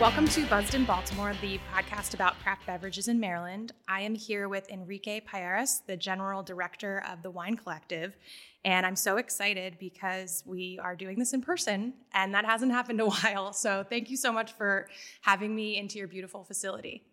Welcome to Buzzed in Baltimore, the podcast about craft beverages in Maryland. I am here with Enrique Payeras, the General Director of the Wine Collective. And I'm so excited because we are doing this in person, and that hasn't happened a while. So thank you so much for having me into your beautiful facility.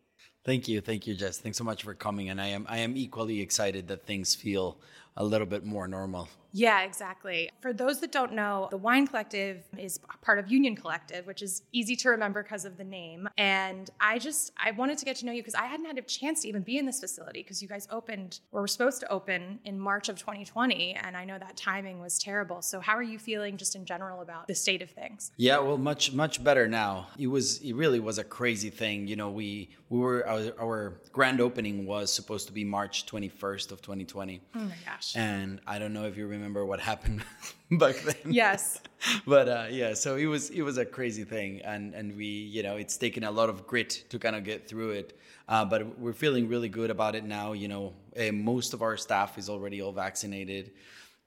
Thank you, thank you, Jess. Thanks so much for coming, and I am I am equally excited that things feel a little bit more normal. Yeah, exactly. For those that don't know, the Wine Collective is part of Union Collective, which is easy to remember because of the name. And I just I wanted to get to know you because I hadn't had a chance to even be in this facility because you guys opened or were supposed to open in March of 2020, and I know that timing was terrible. So how are you feeling just in general about the state of things? Yeah, well, much much better now. It was it really was a crazy thing. You know, we we were our, our grand opening was supposed to be March 21st of 2020. Oh my gosh. And I don't know if you remember what happened back then. Yes. but uh, yeah, so it was it was a crazy thing, and and we you know it's taken a lot of grit to kind of get through it. Uh, but we're feeling really good about it now. You know, uh, most of our staff is already all vaccinated.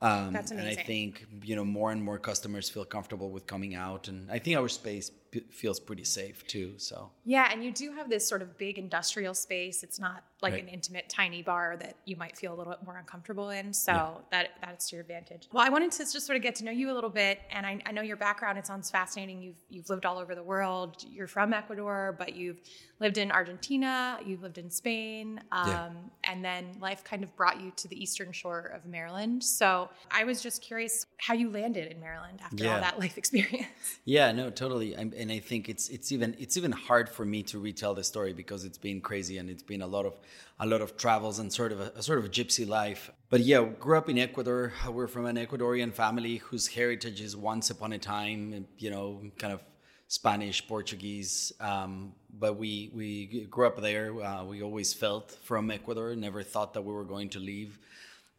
Um, That's amazing. And I think you know more and more customers feel comfortable with coming out, and I think our space feels pretty safe too. So yeah, and you do have this sort of big industrial space. It's not like Right. an intimate tiny bar that you might feel a little bit more uncomfortable in. So Yeah. that that's to your advantage. Well, I wanted to just sort of get to know you a little bit, and I, I know your background. It sounds fascinating. You've you've lived all over the world. You're from Ecuador, but you've lived in Argentina. You've lived in Spain, um, Yeah. and then life kind of brought you to the eastern shore of Maryland. So I was just curious how you landed in Maryland after all that life experience. Yeah, no, totally. I'm, and I think it's it's even it's even hard for me to retell the story because it's been crazy and it's been a lot of a lot of travels and sort of a, a sort of a gypsy life. But yeah, grew up in Ecuador. We're from an Ecuadorian family whose heritage is once upon a time, you know, kind of Spanish, Portuguese. Um, but we we grew up there. Uh, we always felt from Ecuador. Never thought that we were going to leave.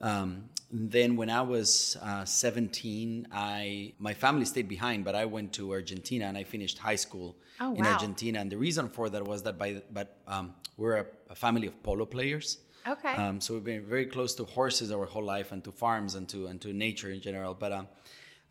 Um, then when I was uh, 17, I my family stayed behind, but I went to Argentina and I finished high school Oh, in wow. Argentina. And the reason for that was that by but um, we're a, a family of polo players. Okay. Um, so we've been very close to horses our whole life and to farms and to and to nature in general. But um,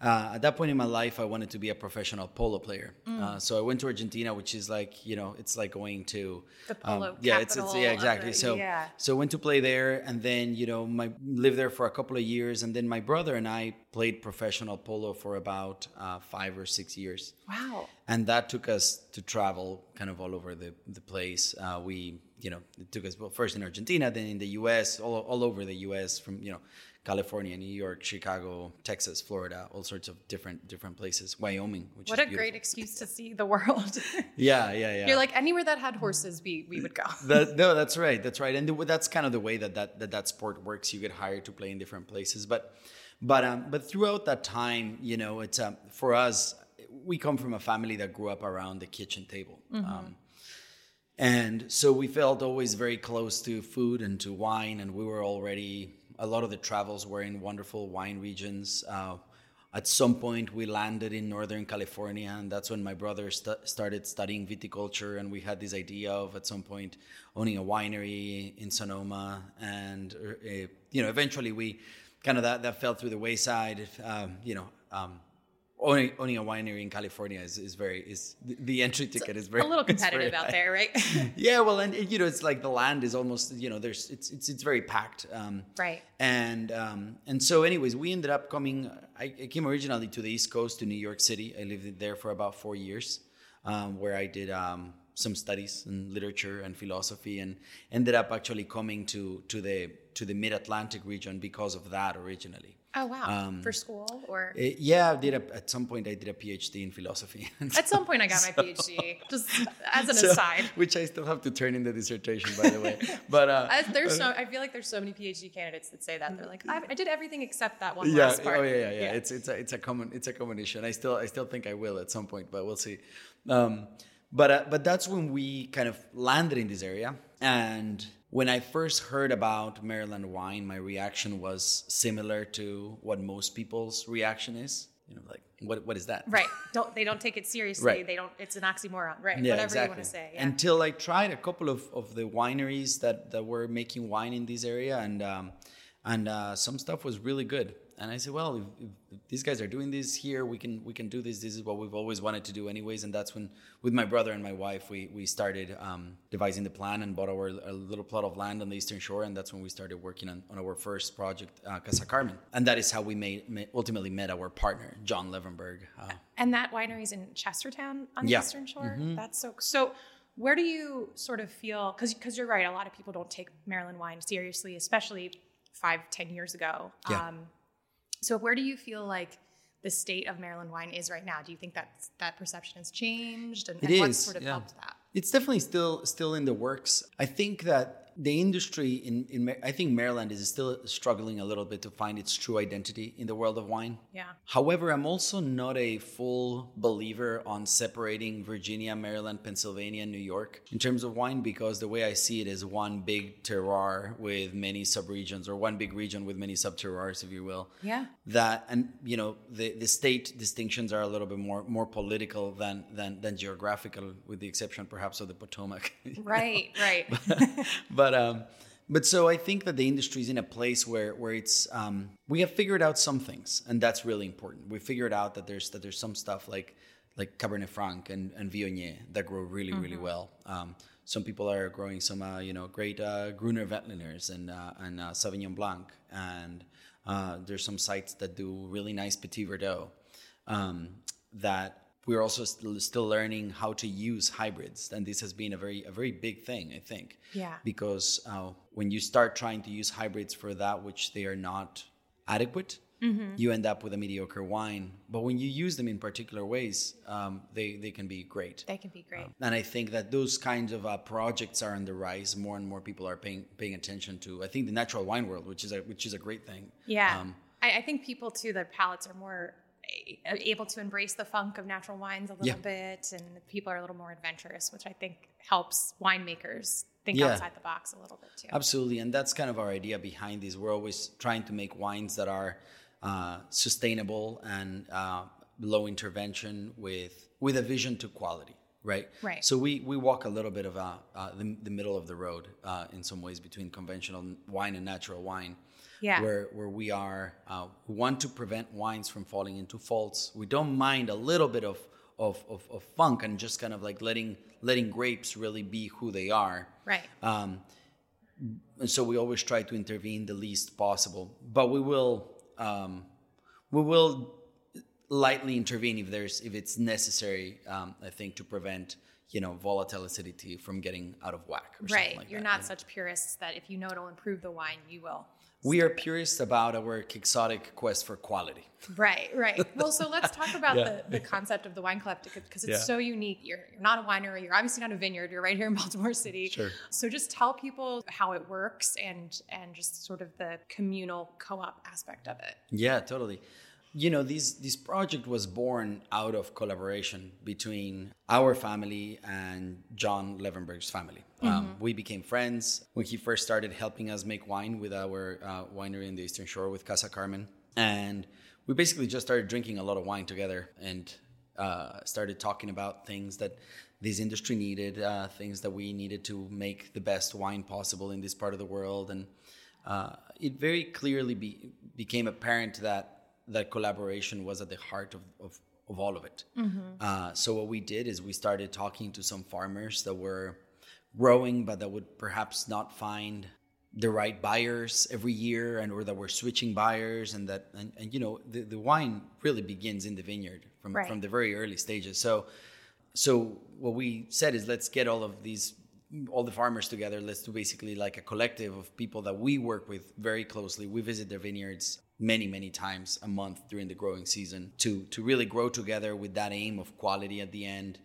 uh, at that point in my life, I wanted to be a professional polo player. Mm. Uh, so I went to Argentina, which is like you know, it's like going to The polo um, yeah, it's, it's yeah, exactly. the- so yeah. so went to play there, and then you know, my lived there for a couple of years, and then my brother and I played professional polo for about uh, five or six years wow. and that took us to travel kind of all over the, the place. Uh, we, you know, it took us well, first in Argentina, then in the U.S., all, all over the U.S. from you know California, New York, Chicago, Texas, Florida, all sorts of different different places. Wyoming, which What is a beautiful. great excuse to see the world. Yeah, yeah, yeah. You're like anywhere that had horses, we we would go. that, no, that's right. That's right. And the, that's kind of the way that that, that that sport works. You get hired to play in different places, but but um, but throughout that time, you know, it's um, for us. We come from a family that grew up around the kitchen table. Um, and so we felt always very close to food and to wine, and we were already a lot of the travels were in wonderful wine regions. Uh, at some point, we landed in Northern California, and that's when my brother st- started studying viticulture. And we had this idea of at some point owning a winery in Sonoma, and uh, you know, eventually we kind of that that fell through the wayside. Um, you know. Um, Owning, owning a winery in California is, is very is the- the entry ticket is very A little competitive out high. there, right? Yeah, well, and you know, it's like the land is almost you know, there's it's it's it's very packed. Um, Right. And um, and so, anyways, we ended up coming. I, I came originally to the East Coast to New York City. I lived there for about four years, um, where I did um, some studies in literature and philosophy, and ended up actually coming to to the to the Mid Atlantic region because of that originally. Oh wow. Um, For school or Uh, yeah, I did a, at some point I did a PhD in philosophy. at some point I got my PhD. Just as an So- aside. which I still have to turn in the dissertation, by the way. But uh, As there's so I feel like there's so many PhD candidates that say that they're like I, I did everything except that one yeah, last part. oh yeah, yeah, yeah, It's it's a it's a common it's a common issue, and I still I still think I will at some point, but we'll see. Um, but uh, but that's when we kind of landed in this area, and when I first heard about Maryland wine, my reaction was similar to what most people's reaction is. You know, like what what is that? Right. Don't they don't take it seriously. Right. They don't it's an oxymoron. Right. Yeah, Whatever exactly. you want to say. Yeah. Until I tried a couple of, of the wineries that, that were making wine in this area, and um, and uh, some stuff was really good. And I said, well, if, if, these guys are doing this here, we can we can do this. This is what we've always wanted to do, anyways. And that's when, with my brother and my wife, we we started um, devising the plan and bought our a little plot of land on the Eastern Shore, and that's when we started working on, on our first project, uh, Casa Carmen. And that is how we made, made ultimately met our partner, John Levenberg. Uh, and that winery is in Chestertown on the Yeah. Eastern Shore. That's so so. Where do you sort of feel? Because because you're right, a lot of people don't take Maryland wine seriously, especially five ten years ago. Yeah. Um, so where do you feel like the state of Maryland wine is right now? Do you think that that perception has changed, and, It and what is, sort of yeah. helped that? It's definitely still still in the works. I think that the industry in, in I think Maryland is still struggling a little bit to find its true identity in the world of wine. Yeah. However, I'm also not a full believer on separating Virginia, Maryland, Pennsylvania, and New York in terms of wine because the way I see it is one big terroir with many subregions or one big region with many sub-terroirs, if you will Yeah. that and you know the, the state distinctions are a little bit more more political than than than geographical with the exception perhaps of the potomac Right. Right. but um but so i think that the industry is in a place where where it's um we have figured out some things and that's really important. We figured out that there's that there's some stuff like like cabernet franc and and viognier that grow really really well. Um some people are growing some uh, you know great uh, gruner veltliners and uh, and uh, sauvignon blanc and uh, there's some sites that do really nice petit verdot um, that we're also still, still learning how to use hybrids and this has been a very a very big thing i think Yeah. because uh, when you start trying to use hybrids for that which they are not adequate Mm-hmm. you end up with a mediocre wine but when you use them in particular ways um, they, they can be great they can be great. and I think that those kinds of uh, projects are on the rise. More and more people are paying paying attention to. I think the natural wine world, which is a which is a great thing. Yeah. Um, I, I think people too, their palates are more able to embrace the funk of natural wines a little Yeah. bit, and people are a little more adventurous, which I think helps winemakers think Yeah. outside the box a little bit too. Absolutely, and that's kind of our idea behind these. We're always trying to make wines that are uh, sustainable and uh, low intervention with with a vision to quality. Right. Right. So we we walk a little bit of uh, uh, the, the middle of the road uh, in some ways between conventional wine and natural wine. Yeah. Where where we are, uh, we want to prevent wines from falling into faults. We don't mind a little bit of of, of, of funk and just kind of like letting letting grapes really be who they are. Right. Um, and so we always try to intervene the least possible, but we will um, we will lightly intervene if there's if it's necessary. Um, I think to prevent you know volatile acidity from getting out of whack. Or right. something like You're that. not such purists that if you know it'll improve the wine, you will. We are purists about our quixotic quest for quality. Right, right. Well, so let's talk about Yeah. the, the concept of the wine collective because it's Yeah. so unique. You're, you're not a winery, you're obviously not a vineyard, you're right here in Baltimore City. Sure. So just tell people how it works and and just sort of the communal co-op aspect of it. Yeah, totally. You know, this this project was born out of collaboration between our family and John Levenberg's family. Um, we became friends when he first started helping us make wine with our uh, winery in the Eastern Shore with Casa Carmen, and we basically just started drinking a lot of wine together and uh, started talking about things that this industry needed, uh, things that we needed to make the best wine possible in this part of the world, and uh, it very clearly be, became apparent that that collaboration was at the heart of, of, of all of it. Uh, so what we did is we started talking to some farmers that were growing, but that would perhaps not find the right buyers every year, and or that were switching buyers, and that and, and you know the, the wine really begins in the vineyard from Right. from the very early stages. So so what we said is let's get all of these all the farmers together let's do basically like a collective of people that we work with very closely. We visit their vineyards many many times a month during the growing season to to really grow together with that aim of quality at the end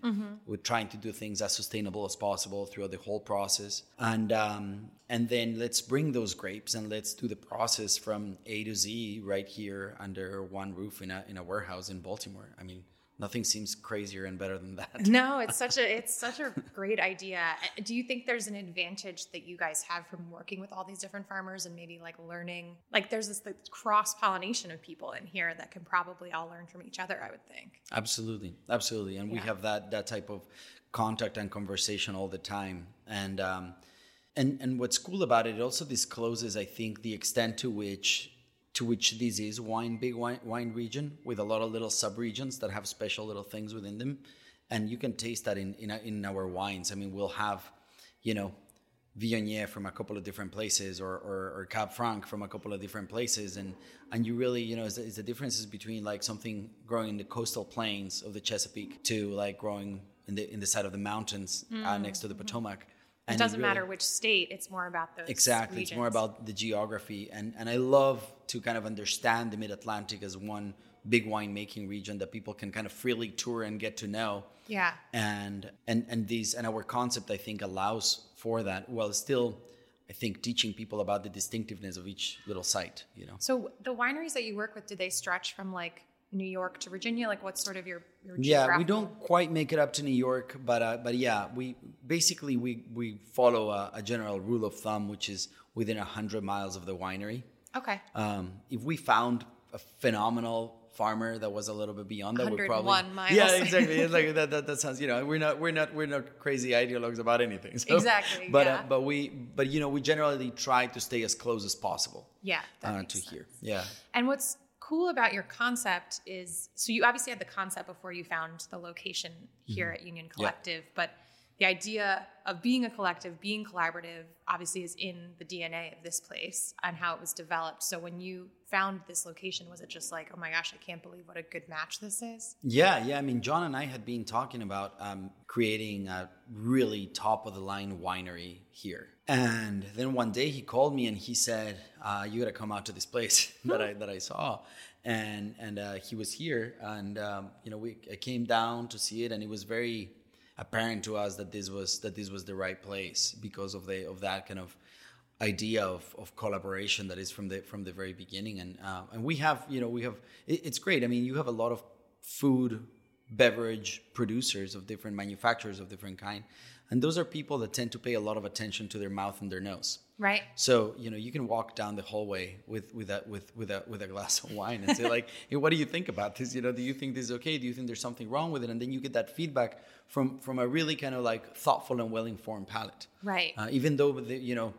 with trying to do things as sustainable as possible throughout the whole process. And um and then let's bring those grapes and let's do the process from a to z right here under one roof in a in a warehouse in baltimore. I mean nothing seems crazier and better than that No, it's such a it's such a great idea. Do you think there's an advantage that you guys have from working with all these different farmers and maybe like learning like there's this cross pollination of people in here that can probably all learn from each other, I would think. Absolutely, absolutely, and we have that that type of contact and conversation all the time. And um, And and what's cool about it, it also discloses, I think, the extent to which to which this is wine big wine, wine region with a lot of little subregions that have special little things within them, and you can taste that in in, in our wines. I mean, we'll have, you know, Viognier from a couple of different places or, or, or Cab Franc from a couple of different places. And, and you really, you know, is the, the differences between like something growing in the coastal plains of the Chesapeake to like growing in the, in the side of the mountains mm. uh, next to the Potomac. And it doesn't really, matter which state, it's more about those. Exactly. Regions. It's more about the geography. And, and I love to kind of understand the mid Atlantic as one big winemaking region that people can kind of freely tour and get to know. Yeah. And and and these and our concept I think allows for that while still I think teaching people about the distinctiveness of each little site, you know. So the wineries that you work with, do they stretch from like New York to Virginia? Like what's sort of your, your Yeah, we don't quite make it up to New York, but uh, but yeah, we basically we we follow a, a general rule of thumb, which is within hundred miles of the winery. Okay. Um, if we found a phenomenal farmer that was a little bit beyond that we probably miles. yeah exactly it's like that, that that sounds you know we're not we're not we're not crazy ideologues about anything so, exactly but yeah. uh, but we but you know we generally try to stay as close as possible yeah uh, to sense. here yeah and what's cool about your concept is so you obviously had the concept before you found the location here mm-hmm. at union collective yeah. but the idea of being a collective, being collaborative, obviously is in the DNA of this place and how it was developed. So when you found this location, was it just like, oh my gosh, I can't believe what a good match this is? Yeah, yeah. I mean, John and I had been talking about um, creating a really top of the line winery here. And then one day he called me and he said, uh, "You got to come out to this place that I that I saw." And and uh, he was here, and um, you know, we I came down to see it, and it was very apparent to us that this was that this was the right place because of the of that kind of idea of, of collaboration that is from the from the very beginning. And uh, and we have you know we have it, it's great. I mean you have a lot of food beverage producers of different manufacturers of different kind and those are people that tend to pay a lot of attention to their mouth and their nose right. So you know you can walk down the hallway with with a with with a with a glass of wine and say like hey what do you think about this? You know do you think this is okay? Do you think there's something wrong with it? And then you get that feedback from from a really kind of like thoughtful and well informed palate. Right. Uh, even though the, you know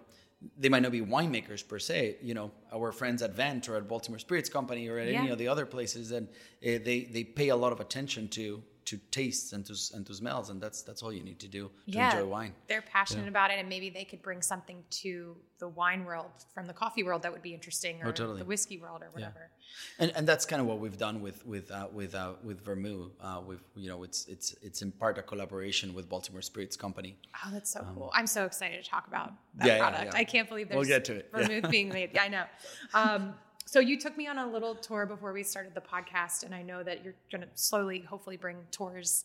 they might not be winemakers per se. You know, our friends at Vent or at Baltimore Spirits Company or at yeah. any of the other places, and uh, they they pay a lot of attention to to tastes and to and to smells, and that's that's all you need to do to yeah, enjoy wine. They're passionate yeah. about it, and maybe they could bring something to the wine world from the coffee world that would be interesting, or oh, totally. the whiskey world, or whatever. Yeah. And and that's kind of what we've done with with uh, with uh, with Vermouth. Uh, with you know, it's it's it's in part a collaboration with Baltimore Spirits Company. Oh, that's so um, cool! I'm so excited to talk about that product. I can't believe there's we'll get to it. Vermouth being made. Yeah, I know. Um, so you took me on a little tour before we started the podcast, and I know that you're going to slowly, hopefully, bring tours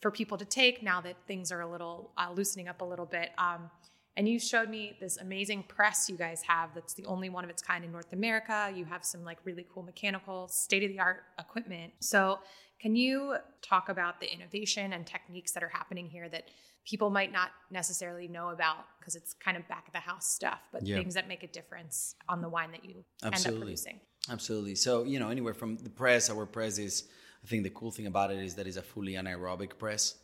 for people to take now that things are a little uh, loosening up a little bit. Um, and you showed me this amazing press you guys have that's the only one of its kind in North America. You have some like really cool mechanical, state of the art equipment. So, can you talk about the innovation and techniques that are happening here that people might not necessarily know about because it's kind of back of the house stuff, but yeah. things that make a difference on the wine that you Absolutely. end up producing. Absolutely. So, you know, anywhere from the press, our press is, I think the cool thing about it is that it's a fully anaerobic press.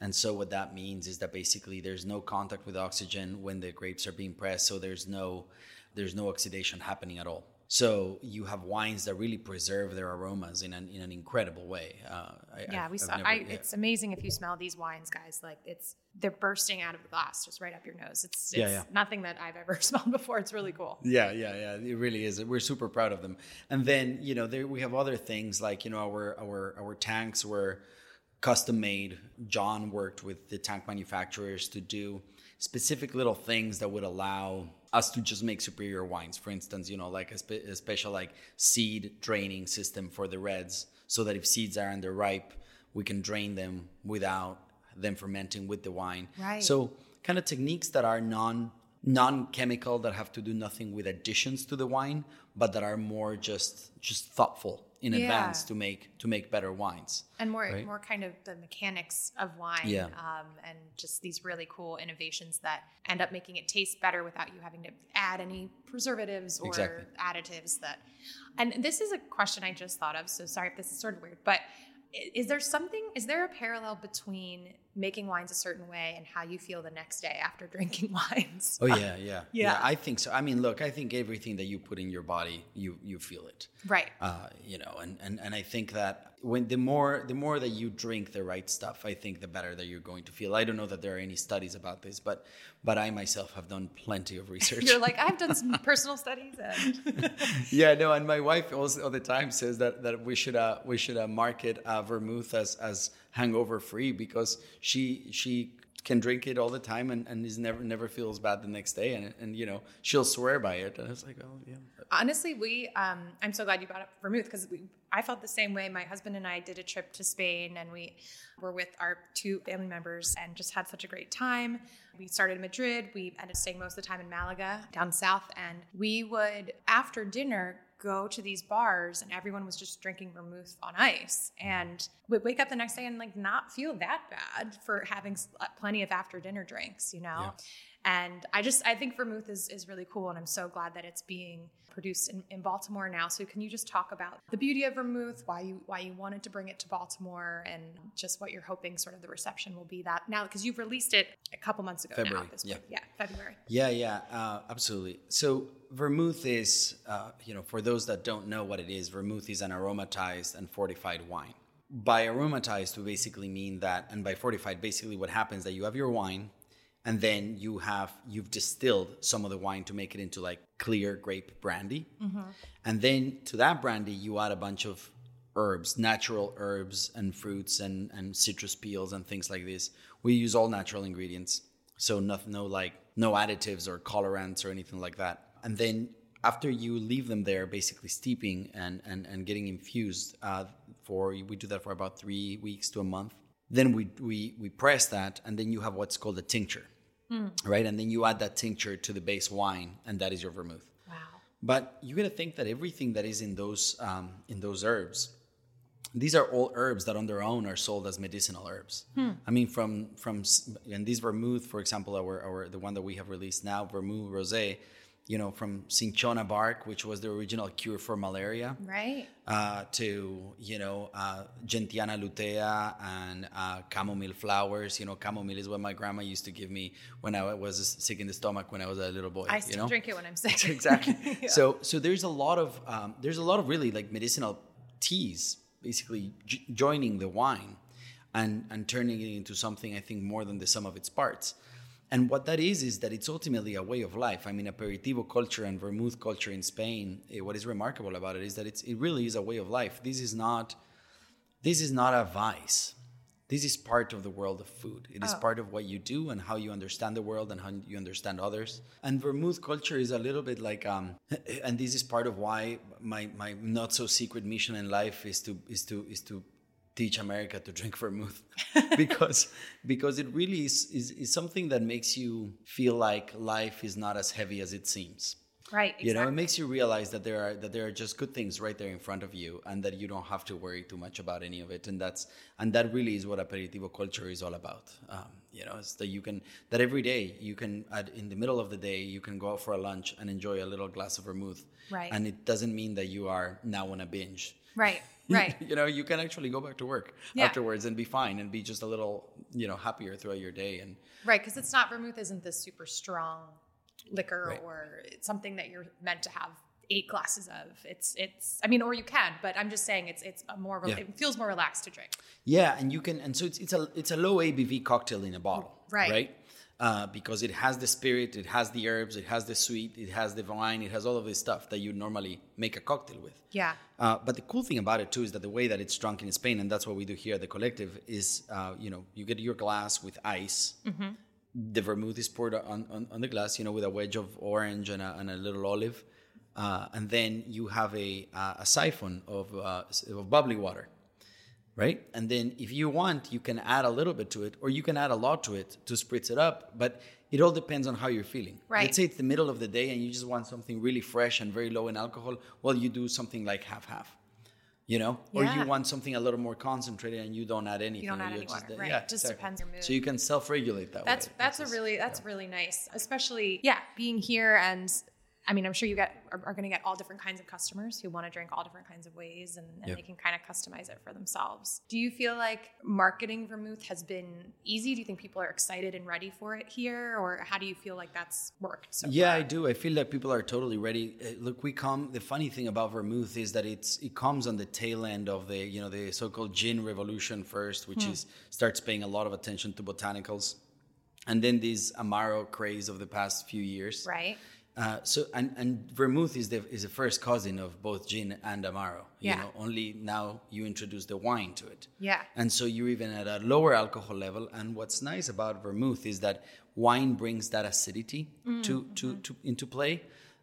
And so what that means is that basically there's no contact with oxygen when the grapes are being pressed, so there's no there's no oxidation happening at all. So you have wines that really preserve their aromas in an in an incredible way. Uh, I, yeah, I've, we saw. Never, I, yeah. It's amazing if you smell these wines, guys. Like it's they're bursting out of the glass just right up your nose. It's, it's yeah, yeah. nothing that I've ever smelled before. It's really cool. Yeah, yeah, yeah. It really is. We're super proud of them. And then you know there we have other things like you know our our our tanks were custom made. John worked with the tank manufacturers to do specific little things that would allow us to just make superior wines. For instance, you know, like a, spe- a special like seed draining system for the reds, so that if seeds are underripe, we can drain them without them fermenting with the wine. Right. So kind of techniques that are non non-chemical that have to do nothing with additions to the wine but that are more just just thoughtful in yeah. advance to make to make better wines and more right? more kind of the mechanics of wine yeah. um, and just these really cool innovations that end up making it taste better without you having to add any preservatives or exactly. additives that and this is a question i just thought of so sorry if this is sort of weird but is there something is there a parallel between making wines a certain way and how you feel the next day after drinking wines. Oh yeah, yeah, yeah, Yeah. I think so. I mean, look, I think everything that you put in your body, you you feel it. Right. Uh, you know, and, and and I think that when the more the more that you drink the right stuff, I think the better that you're going to feel. I don't know that there are any studies about this, but but I myself have done plenty of research. You're like, I've done some personal studies and yeah, no, and my wife also all the time says that that we should uh, we should uh, market uh, vermouth as as hangover free because she she can drink it all the time and, and is never never feels bad the next day and and you know she'll swear by it and like oh yeah honestly, we um, I'm so glad you brought up vermouth because I felt the same way. My husband and I did a trip to Spain, and we were with our two family members and just had such a great time. We started in Madrid. We ended up staying most of the time in Malaga, down south, and we would after dinner go to these bars and everyone was just drinking vermouth on ice and would wake up the next day and like not feel that bad for having uh, plenty of after dinner drinks you know Yeah. And i just i think vermouth is, is really cool and i'm so glad that it's being produced in, in baltimore now so can you just talk about the beauty of vermouth why you why you wanted to bring it to baltimore and just what you're hoping sort of the reception will be that now because you've released it a couple months ago now February, this yeah. yeah february Yeah, yeah, uh, absolutely. So vermouth is, uh, you know, for those that don't know what it is, vermouth is an aromatized and fortified wine. By aromatized, we basically mean that, and by fortified, basically what happens that you have your wine, and then you have you've distilled some of the wine to make it into like clear grape brandy, and then to that brandy you add a bunch of herbs, natural herbs and fruits and, and citrus peels and things like this. We use all natural ingredients. So nothing, no like no additives or colorants or anything like that. And then after you leave them there, basically steeping and and, and getting infused uh, for we do that for about three weeks to a month. Then we we we press that, and then you have what's called a tincture, right? And then you add that tincture to the base wine, and that is your vermouth. wow But you got to think that everything that is in those um, in those herbs, these are all herbs that on their own are sold as medicinal herbs. I mean, from from and these vermouth, for example, our, our the one that we have released now, vermouth rosé, you know, from cinchona bark, which was the original cure for malaria, right uh, to you know uh, gentiana lutea and uh, chamomile flowers. You know, chamomile is what my grandma used to give me when I was sick in the stomach when I was a little boy. i you still know? drink it when i'm sick exactly. Yeah. So so there's a lot of um, there's a lot of really like medicinal teas basically j- joining the wine and and turning it into something I think more than the sum of its parts. And what that is is that it's ultimately a way of life. I mean, aperitivo culture and vermouth culture in Spain. eh, what is remarkable about it is that it's it really is a way of life. This is not this is not a vice. This is part of the world of food. It is Oh. part of what you do and how you understand the world and how you understand others. And vermouth culture is a little bit like, um, and this is part of why my, my not so secret mission in life is to is to is to teach America to drink vermouth. Because because it really is, is is something that makes you feel like life is not as heavy as it seems. Right Exactly. you know it makes you realize that there are that there are just good things right there in front of you and that you don't have to worry too much about any of it. And that's and that really is what aperitivo culture is all about. Um, you know it's that you can that every day you can at, in the middle of the day you can go out for a lunch and enjoy a little glass of vermouth. Right. and it doesn't mean that you are now on a binge. Right right you know you can actually go back to work Yeah. afterwards and be fine and be just a little you know happier throughout your day and Right, because it's not vermouth isn't this super strong liquor Right. or it's something that you're meant to have eight glasses of. It's it's I mean, or you can, but I'm just saying it's it's a more Yeah. it feels more relaxed to drink. Yeah, and you can, and so it's it's a it's a low ABV cocktail in a bottle, Right. Right, uh, because it has the spirit, it has the herbs, it has the sweet, it has the wine, it has all of this stuff that you normally make a cocktail with. Yeah. Uh, but the cool thing about it too is that the way that it's drunk in Spain, and that's what we do here at the collective, is uh, you know you get your glass with ice. The vermouth is poured on, on, on the glass, you know, with a wedge of orange and a, and a little olive, uh, and then you have a uh, a siphon of uh, of bubbly water, right? And then if you want, you can add a little bit to it, or you can add a lot to it to spritz it up. But it all depends on how you're feeling. Right. Let's say it's the middle of the day and you just want something really fresh and very low in alcohol. Well, you do something like half half. You know, or you want something a little more concentrated and you don't add anything. You don't add you're any water, right. Yeah, just exactly. depends your mood. So you can self-regulate that That's way. that's a which really that's really nice, especially yeah, being here and I mean, I'm sure you get are, are going to get all different kinds of customers who want to drink all different kinds of ways, and, and Yeah. they can kind of customize it for themselves. Do you feel like marketing vermouth has been easy? Do you think people are excited and ready for it here, or how do you feel like that's worked? So far? yeah, far? I do. I feel that people are totally ready. Uh, Look, we come. The funny thing about vermouth is that it's it comes on the tail end of the you know the so-called gin revolution first, which is starts paying a lot of attention to botanicals, and then this amaro craze of the past few years. right. Uh, so and, and vermouth is the is the first cousin of both gin and amaro. You Yeah. know, only now you introduce the wine to it. Yeah. And so you're even at a lower alcohol level. And what's nice about vermouth is that wine brings that acidity to, to, to into play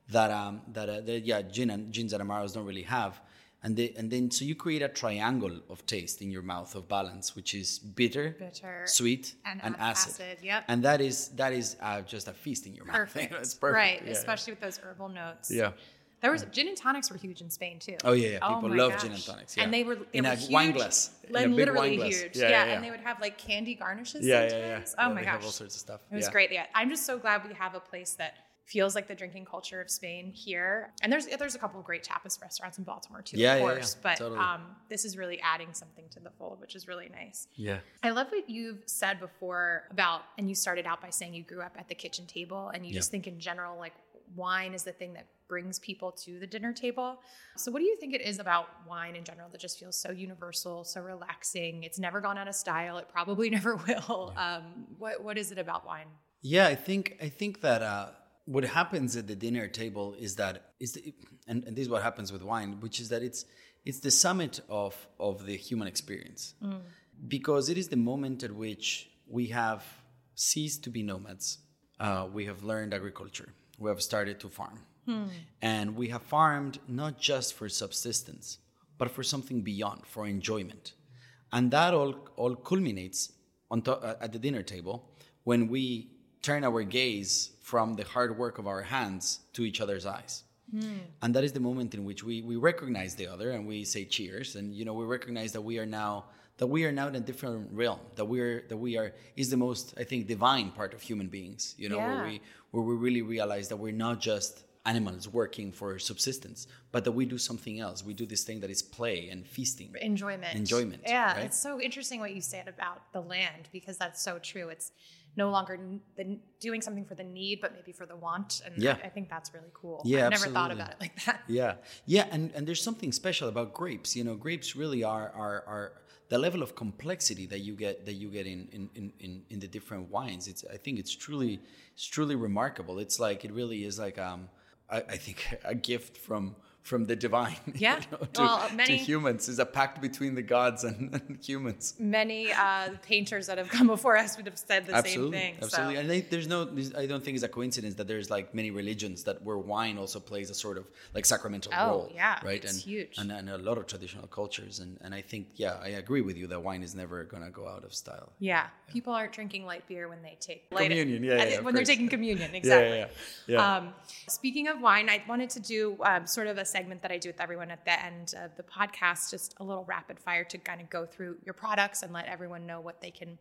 that um that, uh, that yeah gin and gins and amaros don't really have. And they, and then so you create a triangle of taste in your mouth of balance, which is bitter, Bitter, sweet, and and, acid. acid, yep. And that is that is uh, just a feast in your mouth. Perfect. it's perfect. Right. Yeah, yeah. Especially with those herbal notes. Yeah. There was gin and tonics were huge in Spain too. Oh yeah, yeah. Oh People my love gosh. gin and tonics. Yeah. And they were they in were a huge, wine glass, like literally glass. huge. Yeah, Yeah, yeah, yeah. and they would have like candy garnishes. Yeah, yeah, yeah. Oh Yeah, my gosh, all sorts of stuff. It was Yeah. great. Yeah, I'm just so glad we have a place that feels like the drinking culture of Spain here. And there's there's a couple of great tapas restaurants in Baltimore too, Yeah, of course. yeah. But Totally. um, this is really adding something to the fold, which is really nice. Yeah. I love what you've said before about, and you started out by saying you grew up at the kitchen table, and you Yeah. just think in general, like wine is the thing that brings people to the dinner table. So, what do you think it is about wine in general that just feels so universal, so relaxing? It's never gone out of style. It probably never will. Um, what What is it about wine? Yeah, I think I think that uh, what happens at the dinner table is that is the, and, and this is what happens with wine, which is that it's it's the summit of of the human experience. Because it is the moment at which we have ceased to be nomads. Uh, we have learned agriculture. We have started to farm, and we have farmed not just for subsistence, but for something beyond, for enjoyment, and that all all culminates on to, uh, at the dinner table when we turn our gaze from the hard work of our hands to each other's eyes. Hmm. And that is the moment in which we, we recognize the other and we say cheers. And you know, we recognize that we are now that we are now in a different realm. That we're that we are is the most, I think, divine part of human beings. You know, where we where we really realize that we're not just animals working for subsistence, but that we do something else. We do this thing that is play and feasting. Enjoyment. Enjoyment, Yeah, right? it's so interesting what you said about the land because that's so true. It's no longer the, doing something for the need, but maybe for the want. And Yeah. I, I think that's really cool. Yeah, I've never thought about it like that. Yeah, yeah, and, and there's something special about grapes. You know, grapes really are are, are the level of complexity that you get that you get in in, in, in in the different wines. It's I think it's truly it's truly remarkable. It's like it really is like um I, I think a gift from from the divine. you know, to, Well, to humans is a pact between the gods and, and humans. Many uh, painters that have come before us would have said the absolutely, same thing. so- absolutely. And I, there's no, I don't think it's a coincidence that there's like many religions that where wine also plays a sort of like sacramental Oh, role. yeah, right. it's and, huge. And, and a lot of traditional cultures, and and I think yeah, I agree with you that wine is never gonna go out of style. Yeah, people aren't drinking light beer when they take light Communion, yeah, yeah, of when they're taking communion, exactly. yeah, yeah. Um, speaking of wine, I wanted to do um, sort of a segment that I do with everyone at the end of the podcast, just a little rapid fire to kind of go through your products and let everyone know what they can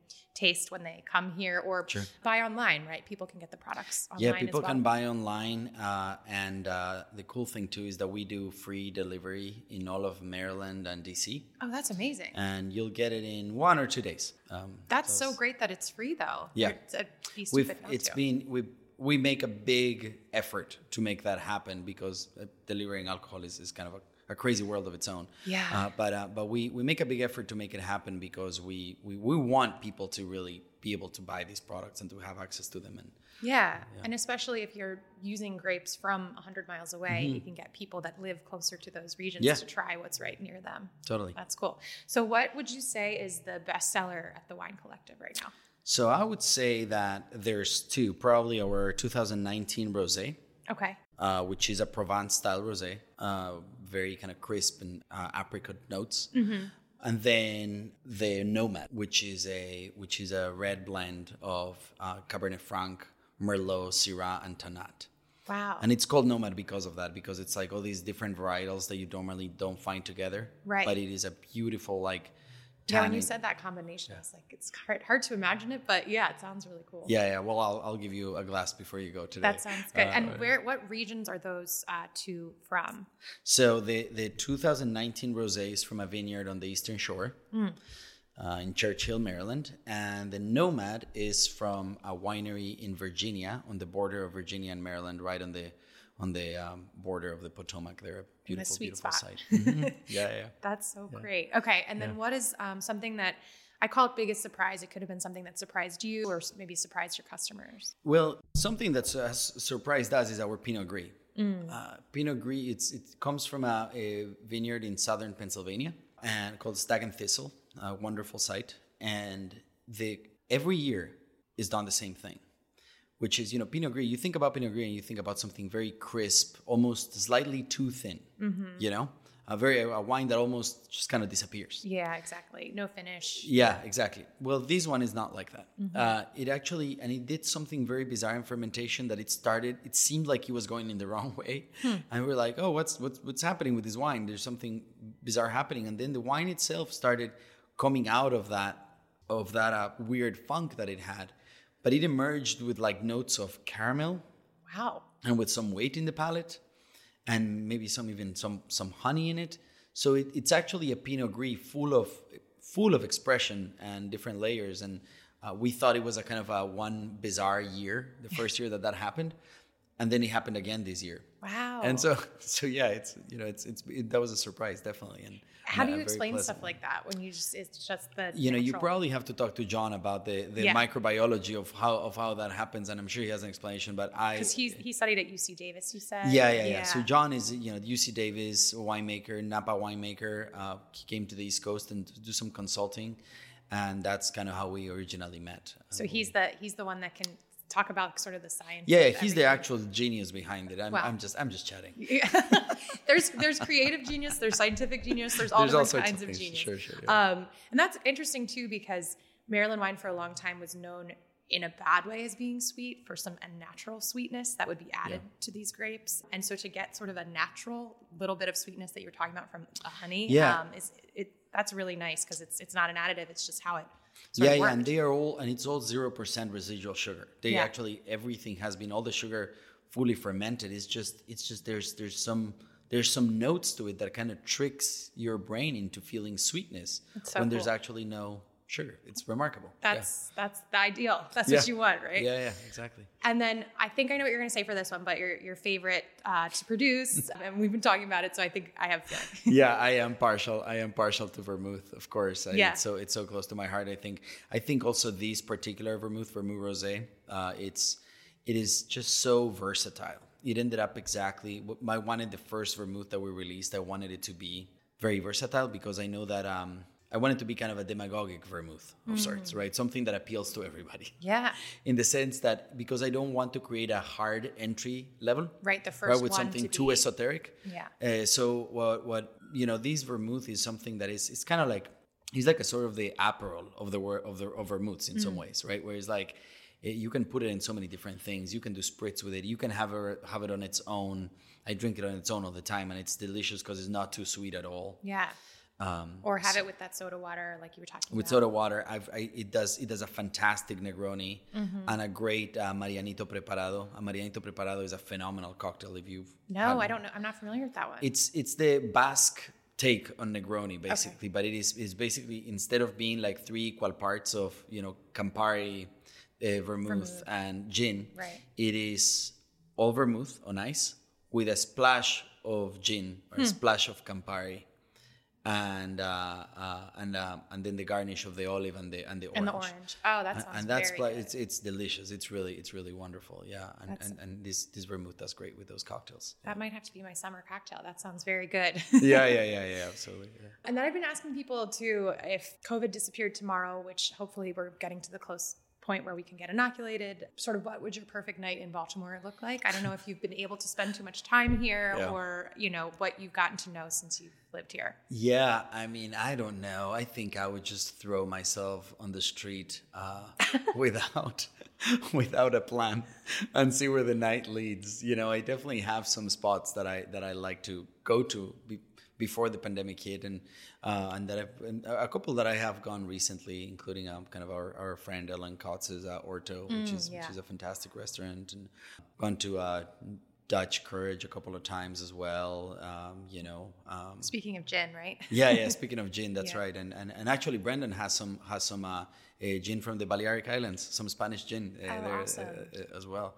taste when they come here or Sure. buy online. Right, people can get the products online. Yeah, people well. can buy online, uh, and uh, the cool thing too is that we do free delivery in all of Maryland and DC, Oh, that's amazing. and you'll get it in one or two days. Um, That's so so great that it's free, though. Yeah. It's a piece we've fit not it's to. been we we make a big effort to make that happen because uh, delivering alcohol is, is kind of a, a crazy world of its own Yeah. uh, but uh, but we we make a big effort to make it happen because we, we we want people to really be able to buy these products and to have access to them and Yeah. And especially if you're using grapes from 100 miles away, you can get people that live closer to those regions Mm-hmm. Yeah. to try what's right near them. totally That's cool. So, what would you say is the best seller at the Wine Collective right now? So i would say that there's two probably our 2019 rosé Okay. uh, which is a Provence style rosé, uh, very kind of crisp and uh, apricot notes. Mm-hmm. And then the Nomad, which is a which is a red blend of uh, Cabernet Franc, Merlot, Syrah, and Tannat. Wow. And it's called Nomad because of that, because it's like all these different varietals that you normally don't find together. Right. But it is a beautiful like Yeah, when you said that combination, I was like, it's hard, hard to imagine it, but yeah, it sounds really cool. Yeah, yeah. Well, I'll, I'll give you a glass before you go today. That sounds good. Uh, and where, what regions are those uh, two from? So the the 2019 rosé is from a vineyard on the Eastern Shore. Mm. Uh, in Church Hill, Maryland, and the Nomad is from a winery in Virginia, on the border of Virginia and Maryland, right on the on the um, border of the Potomac. They're a beautiful, beautiful spot. site. Mm-hmm. Yeah, yeah. That's so yeah. great. Okay, and then yeah. what is um, something that I call it biggest surprise? It could have been something that surprised you, or maybe surprised your customers. Well, something that uh, surprised us is our Pinot Gris. Mm. Uh, Pinot Gris, it's, it comes from a, a, vineyard in southern Pennsylvania and called Stag and Thistle, a wonderful site. And the every year is done the same thing which is you know Pinot Gris. You think about Pinot Gris and you think about something very crisp, almost slightly too thin. Mm-hmm. You know, a very a wine that almost just kind of disappears. Yeah, exactly. No finish. Yeah, exactly. Well, this one is not like that. Mm-hmm. Uh, it actually and it did something very bizarre in fermentation that it started. It seemed like it was going in the wrong way, hmm. and we are like, oh, what's what's what's happening with this wine? There's something bizarre happening, and then the wine itself started coming out of that of that uh, weird funk that it had but it emerged with like notes of caramel. Wow. And with some weight in the palate and maybe some even some some honey in it. So it, it's actually a Pinot Gris full of full of expression and different layers. And uh, we thought it was a kind of a one bizarre year, the first year that that happened, and then it happened again this year. Wow. And so so yeah, it's you know it's it's it, that was a surprise definitely. And how do you explain stuff like that when you just it's just the you know you probably have to talk to John about the the yeah. microbiology of how of how that happens and I'm sure he has an explanation but I because he he studied at UC Davis you said? Yeah, yeah, yeah. Yeah. So John is you know UC Davis winemaker Napa winemaker uh, he came to the East Coast and do some consulting and that's kind of how we originally met so he's the he's the one that can talk about sort of the science. Yeah, he's everything. the actual genius behind it. I'm, wow. I'm just I'm just chatting. Yeah. there's there's creative genius, there's scientific genius, there's all there's different all kinds of, genius. Sure, sure. Yeah. Um, and that's interesting too because Maryland wine for a long time was known in a bad way as being sweet for some unnatural sweetness that would be added yeah. to these grapes. And so to get sort of a natural little bit of sweetness that you're talking about from a honey, yeah. Um, is it that's really nice because it's it's not an additive. It's just how it yeah, yeah, and they are all, and it's all zero percent residual sugar. They yeah. actually everything has been all the sugar fully fermented. It's just, it's just there's there's some there's some notes to it that kind of tricks your brain into feeling sweetness so when cool. there's actually no sugar. It's remarkable. That's yeah. that's the ideal. That's yeah. what you want, right? Yeah, yeah, exactly. And then I think I know what you're going to say for this one, but your your favorite uh, to produce, and we've been talking about it, so I think I have. yeah, I am partial. I am partial to vermouth, of course. I, yeah. It's so it's so close to my heart. I think. I think also these particular vermouth, vermouth rosé, uh, it's it is just so versatile. It ended up exactly. What I wanted the first vermouth that we released. I wanted it to be very versatile because I know that. Um, I wanted to be kind of a demagogic vermouth of mm. sorts, right? Something that appeals to everybody. Yeah. In the sense that because I don't want to create a hard entry level. Right. The first right, with something to too be... esoteric. Yeah. Uh, so what what you know, this vermouth is something that is it's kind of like he's like a sort of the Aperol of the of the of vermouths in mm. some ways, right? Where it's like it, you can put it in so many different things. You can do spritz with it. You can have it have it on its own. I drink it on its own all the time, and it's delicious because it's not too sweet at all. Yeah. Um, or have so it with that soda water, like you were talking with about. soda water. I've, I, it does it does a fantastic Negroni mm-hmm. and a great uh, Marianito Preparado. A Marianito Preparado is a phenomenal cocktail. If you've no, I don't know. I'm not familiar with that one. It's it's the Basque take on Negroni basically, okay. but it is is basically instead of being like three equal parts of you know Campari, uh, vermouth, vermouth, and gin, right. it is all vermouth on ice with a splash of gin or hmm. a splash of Campari and uh, uh, and uh, and then the garnish of the olive and the and the orange. And the orange. Oh, that sounds and that's very it's it's delicious. It's really it's really wonderful. Yeah, and, and, and this this vermouth does great with those cocktails. That might have to be my summer cocktail. That sounds very good. yeah, yeah, yeah, yeah, absolutely. Yeah. And then I've been asking people too if COVID disappeared tomorrow, which hopefully we're getting to the close point where we can get inoculated sort of what would your perfect night in baltimore look like? I don't know if you've been able to spend too much time here yeah. or you know what you've gotten to know since you've lived here. Yeah i mean i don't know. I think i would just throw myself on the street uh, without without a plan and see where the night leads. You know i definitely have some spots that i that i like to go to before the pandemic hit, and uh, and that I've and a couple that I have gone recently, including um, kind of our, our friend Ellen Kotz's uh, Orto, which Mm, is yeah. which is a fantastic restaurant, and gone to uh, Dutch Courage a couple of times as well. Um, you know, um, Speaking of gin, right? yeah, yeah. Speaking of gin, that's Yeah. right. And, and and actually, Brendan has some has some uh, uh, gin from the Balearic Islands, some Spanish gin uh, Oh, there awesome. uh, uh, as well.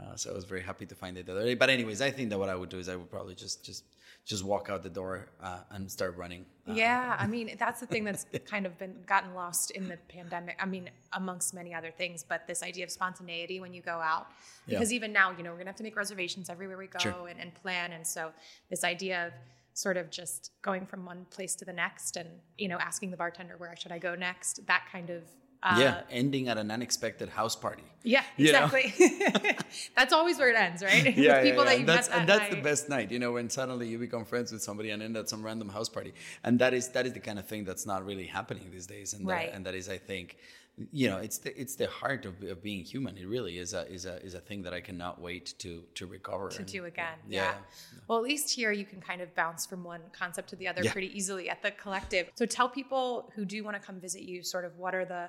Uh, so I was very happy to find it the other day. But anyways, I think that what I would do is I would probably just just just walk out the door uh, and start running. Uh, Yeah, I mean that's the thing that's kind of been gotten lost in the pandemic. I mean, amongst many other things, but this idea of spontaneity when you go out, Yeah. because even now, you know, we're gonna have to make reservations everywhere we go Sure. and, and plan, and so this idea of sort of just going from one place to the next, and you know, asking the bartender where should I go next, that kind of uh, yeah, ending at an unexpected house party. yeah, exactly. that's always where it ends, right? yeah, With yeah, people yeah. that you and that's met that and that's the best night, you know, when suddenly you become friends with somebody and end at some random house party, and that is that is the kind of thing that's not really happening these days, and Right. that, and that is, I think, you know, it's the it's the heart of, of being human. It really is a is a is a thing that I cannot wait to to recover to and- do again. Yeah, Yeah. Well, at least here you can kind of bounce from one concept to the other Yeah. pretty easily at the collective. So tell people who do want to come visit you sort of what are the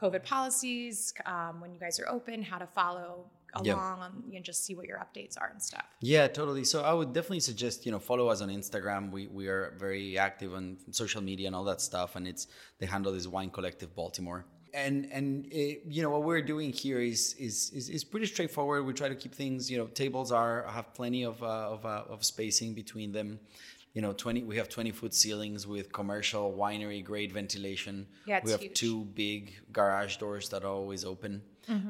COVID policies um, when you guys are open, how to follow along, and you know, just see what your updates are and stuff. Yeah, totally. So I would definitely suggest you know follow us on Instagram. We we are very active on social media and all that stuff, and it's the handle is Wine Collective Baltimore. And and uh, you know what we're doing here is, is is is pretty straightforward. We try to keep things. You know, tables are have plenty of uh, of uh, of spacing between them. You know, twenty. We have twenty foot ceilings with commercial winery grade ventilation. Yeah, we have huge. two big garage doors that are always open.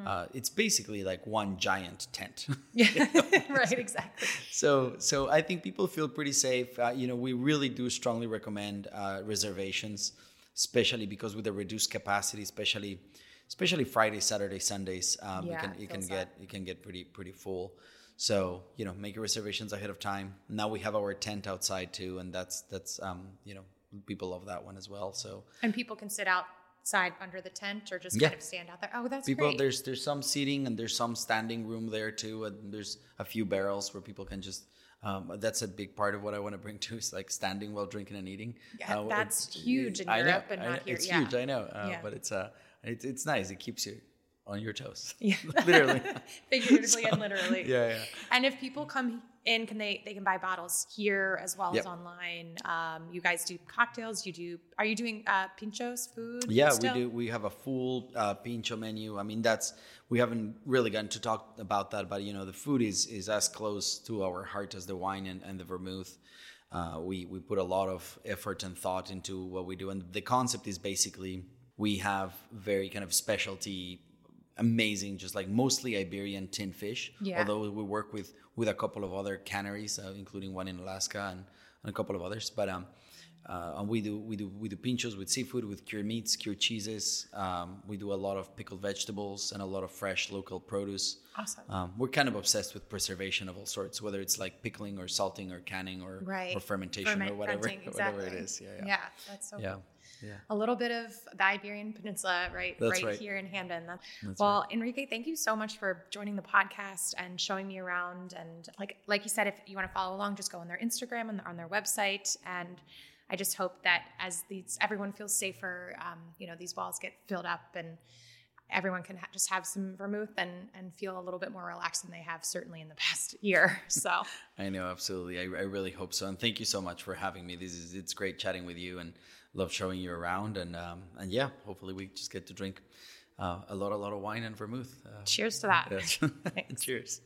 Uh, it's basically like one giant tent. Yeah, right, exactly. So, so I think people feel pretty safe. Uh, you know, we really do strongly recommend uh, reservations, especially because with the reduced capacity, especially, especially Friday, Saturday, Sundays, um, Yeah, you can you can get you can get pretty pretty full. So you know, make your reservations ahead of time. Now we have our tent outside too, and that's that's um, you know people love that one as well. So And people can sit outside under the tent or just Yeah. kind of stand out there. Oh, that's people great. there's there's some seating and there's some standing room there too and there's a few barrels where people can just um, that's a big part of what I want to bring to is like standing while drinking and eating. Yeah, Uh, that's huge in I know, Europe and I not know, here, It's yeah. huge, I know, uh, Yeah. but it's uh, it's it's nice. It keeps you on your toes, Yeah. literally. Figuratively So, and literally. Yeah, yeah. And if people come in, can they they can buy bottles here as well Yep. as online? Um, you guys do cocktails. You do. Are you doing uh, pinchos food? Yeah, still? we do. We have a full uh, pincho menu. I mean, that's we haven't really gotten to talk about that, but you know, the food is is as close to our heart as the wine and, and the vermouth. Uh, we we put a lot of effort and thought into what we do, and the concept is basically we have very kind of specialty, amazing, just like mostly Iberian tin fish. Yeah. Although we work with with a couple of other canneries, uh, including one in Alaska and, and a couple of others, but um. Uh, and we do we do we do pinchos with seafood, with cured meats, cured cheeses. Um, we do a lot of pickled vegetables and a lot of fresh local produce. Awesome. Um, we're kind of obsessed with preservation of all sorts, whether it's like pickling or salting or canning or right or fermentation Ferment- or whatever fermenting, whatever it exactly. is. Yeah, yeah, Yeah, that's so yeah. cool. Yeah. A little bit of the Iberian Peninsula, right, right, right. here in Hampden. That- That's well, Enrique, thank you so much for joining the podcast and showing me around. And like like you said, if you want to follow along, just go on their Instagram and on their website. And I just hope that as these everyone feels safer, um, you know, these walls get filled up and everyone can ha- just have some vermouth and and feel a little bit more relaxed than they have certainly in the past year. So I know, absolutely. I, I really hope so. And thank you so much for having me. This is it's great chatting with you and love showing you around. And um, and yeah, hopefully we just get to drink uh, a lot, a lot of wine and vermouth. Uh, cheers to that. yes. Cheers.